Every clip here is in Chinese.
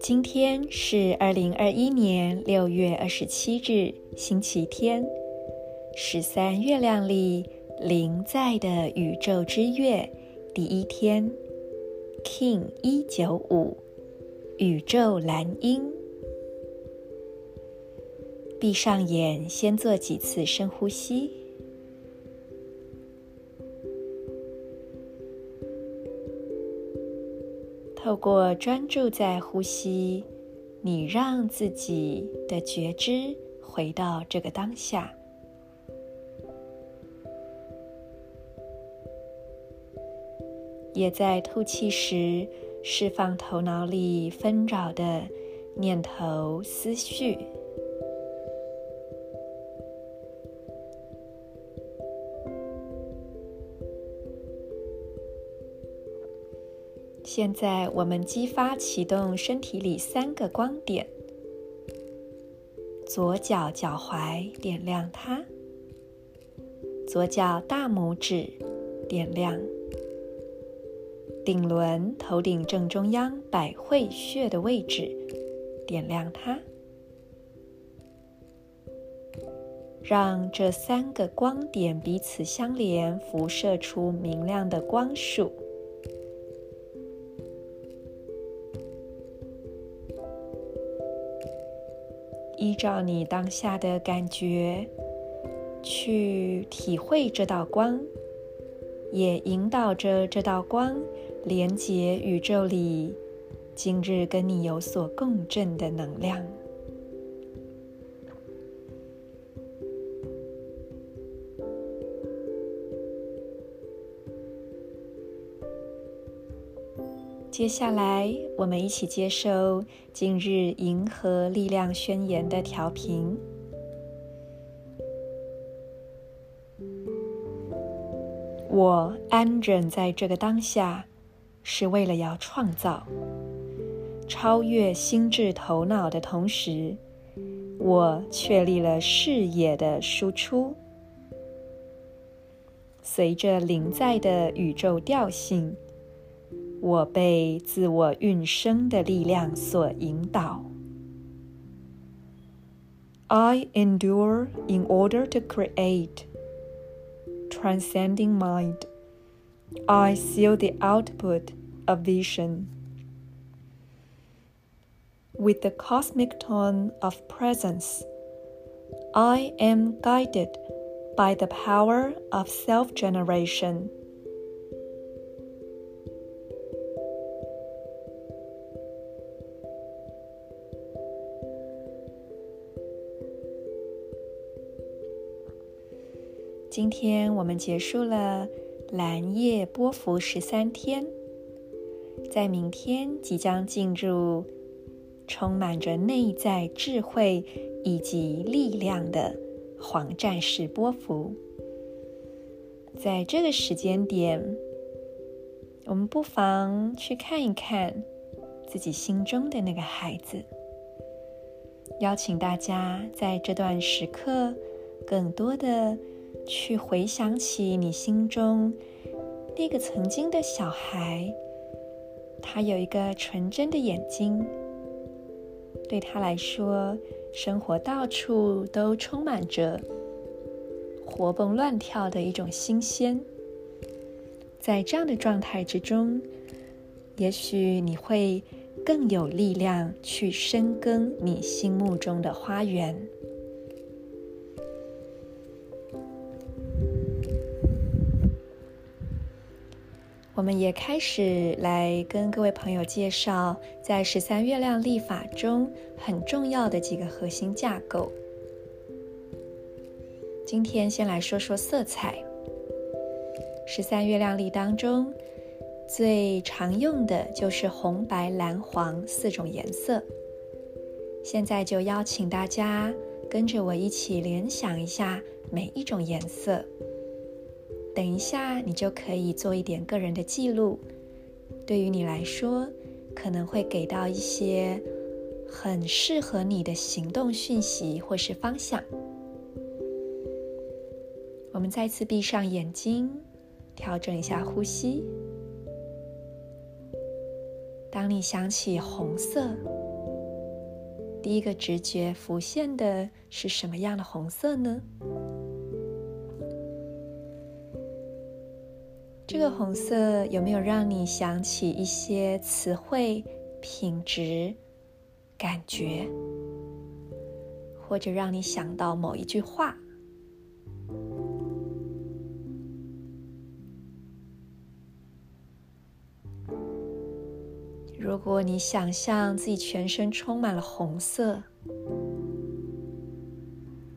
今天是二零二一年六月二十七日，星期天，十三月亮历临在的宇宙之月第一天，King 一九五，宇宙蓝鹰。闭上眼，先做几次深呼吸。透过专注在呼吸，你让自己的觉知回到这个当下，也在吐气时释放头脑里纷扰的念头思绪。现在，我们激发启动身体里三个光点：左脚脚踝点亮它，左脚大拇指点亮，顶轮头顶正中央百会穴的位置点亮它，让这三个光点彼此相连，辐射出明亮的光束。依照你当下的感觉，去体会这道光，也引导着这道光连接宇宙里今日跟你有所共振的能量。接下来，我们一起接受今日银河力量宣言的调频。我安忍在这个当下，是为了要创造超越心智头脑的同时，我确立了视野的输出，随着临在的宇宙调性。我被自我运生的力量所引导。I endure in order to create. Transcending mind. I seal the output of vision. With the cosmic tone of presence, I am guided by the power of self-generation. 今天我们结束了蓝夜波符十三天，在明天即将进入充满着内在智慧以及力量的黄战士波符。在这个时间点，我们不妨去看一看自己心中的那个孩子，邀请大家在这段时刻更多的。去回想起你心中那个曾经的小孩，他有一个纯真的眼睛。对他来说，生活到处都充满着活蹦乱跳的一种新鲜。在这样的状态之中，也许你会更有力量去深耕你心目中的花园。我们也开始来跟各位朋友介绍，在十三月亮历法中很重要的几个核心架构。今天先来说说色彩。十三月亮历当中最常用的就是红、白、蓝、黄四种颜色。现在就邀请大家跟着我一起联想一下每一种颜色。等一下，你就可以做一点个人的记录。对于你来说，可能会给到一些很适合你的行动讯息或是方向。我们再次闭上眼睛，调整一下呼吸。当你想起红色，第一个直觉浮现的是什么样的红色呢？这个红色有没有让你想起一些词汇、品质、感觉，或者让你想到某一句话？如果你想象自己全身充满了红色，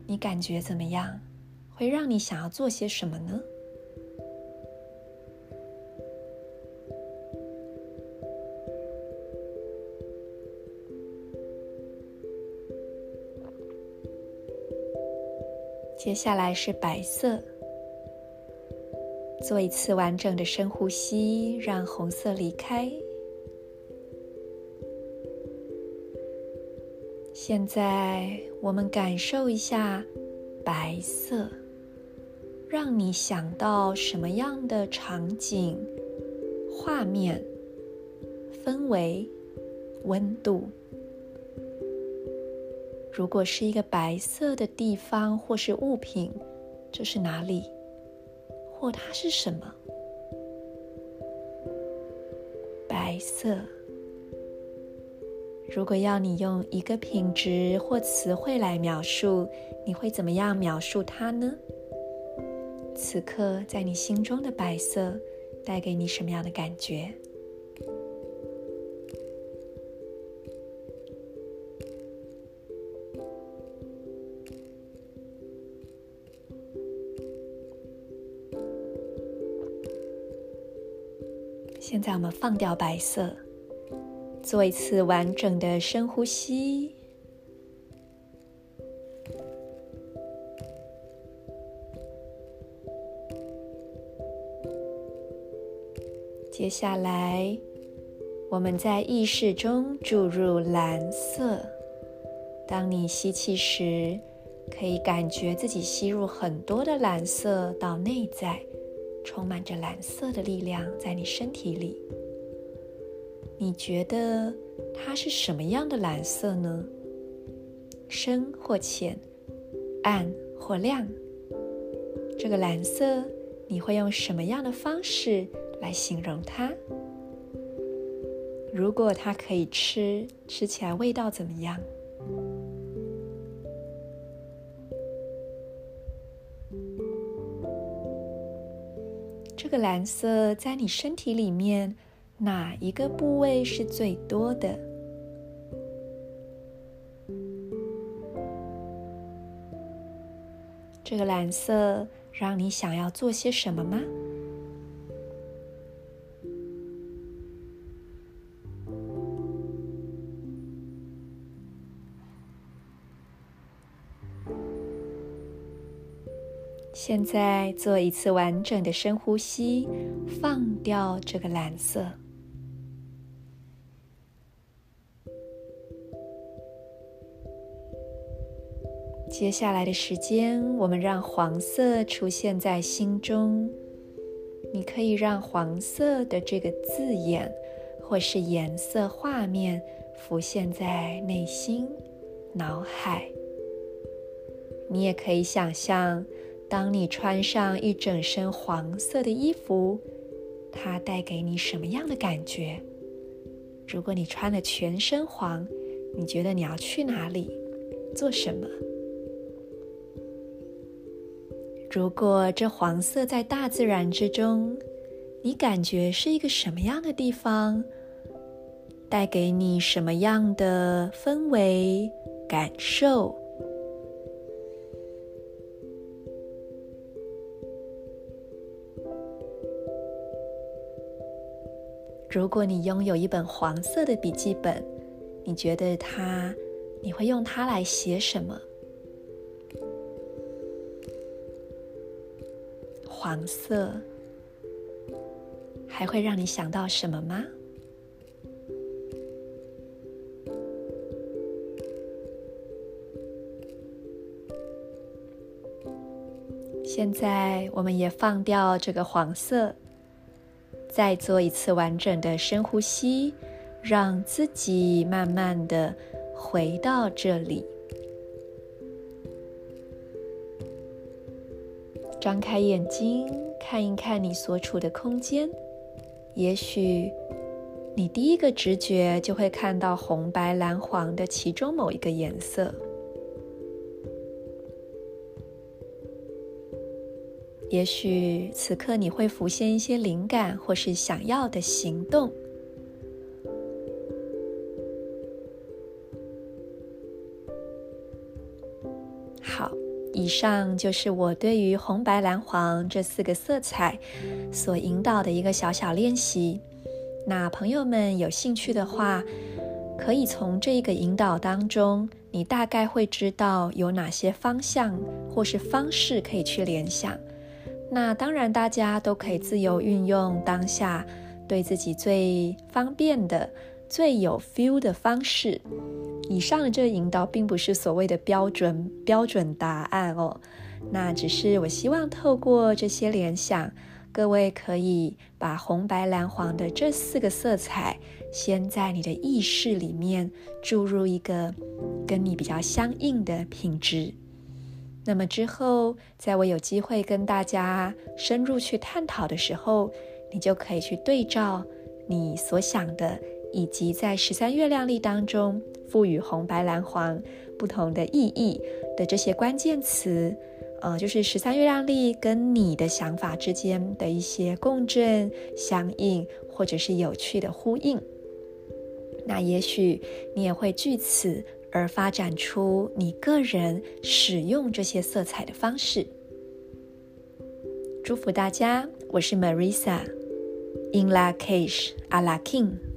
你感觉怎么样？会让你想要做些什么呢？接下来是白色，做一次完整的深呼吸，让红色离开。现在我们感受一下白色，让你想到什么样的场景、画面、氛围、温度？如果是一个白色的地方或是物品，这是哪里？或它是什么？白色。如果要你用一个品质或词汇来描述，你会怎么样描述它呢？此刻在你心中的白色带给你什么样的感觉？现在我们放掉白色，做一次完整的深呼吸。接下来，我们在意识中注入蓝色。当你吸气时，可以感觉自己吸入很多的蓝色到内在。充满着蓝色的力量在你身体里，你觉得它是什么样的蓝色呢？深或浅，暗或亮？这个蓝色你会用什么样的方式来形容它？如果它可以吃，吃起来味道怎么样？这个蓝色在你身体里面哪一个部位是最多的？这个蓝色让你想要做些什么吗？现在做一次完整的深呼吸，放掉这个蓝色。接下来的时间，我们让黄色出现在心中。你可以让黄色的这个字眼或是颜色画面浮现在内心、脑海。你也可以想象。当你穿上一整身黄色的衣服，它带给你什么样的感觉？如果你穿了全身黄，你觉得你要去哪里，做什么？如果这黄色在大自然之中，你感觉是一个什么样的地方？带给你什么样的氛围感受？如果你拥有一本黄色的笔记本，你觉得它，你会用它来写什么？黄色还会让你想到什么吗？现在我们也放掉这个黄色，再做一次完整的深呼吸，让自己慢慢的回到这里。张开眼睛，看一看你所处的空间，也许你第一个直觉就会看到红、白、蓝、黄的其中某一个颜色。也许此刻你会浮现一些灵感，或是想要的行动。好，以上就是我对于红、白、蓝、黄这四个色彩所引导的一个小小练习。那朋友们有兴趣的话，可以从这一个引导当中，你大概会知道有哪些方向或是方式可以去联想。那当然，大家都可以自由运用当下对自己最方便的、最有 feel 的方式。以上的这引导并不是所谓的标准标准答案哦，那只是我希望透过这些联想，各位可以把红、白、蓝、黄的这四个色彩，先在你的意识里面注入一个跟你比较相应的品质。那么之后，在我有机会跟大家深入去探讨的时候，你就可以去对照你所想的，以及在十三月亮历当中赋予红、白、蓝、黄不同的意义的这些关键词，呃，就是十三月亮历跟你的想法之间的一些共振、相应，或者是有趣的呼应。那也许你也会据此。而发展出你个人使用这些色彩的方式。祝福大家，我是 Marisa，In La Cage，Ala King。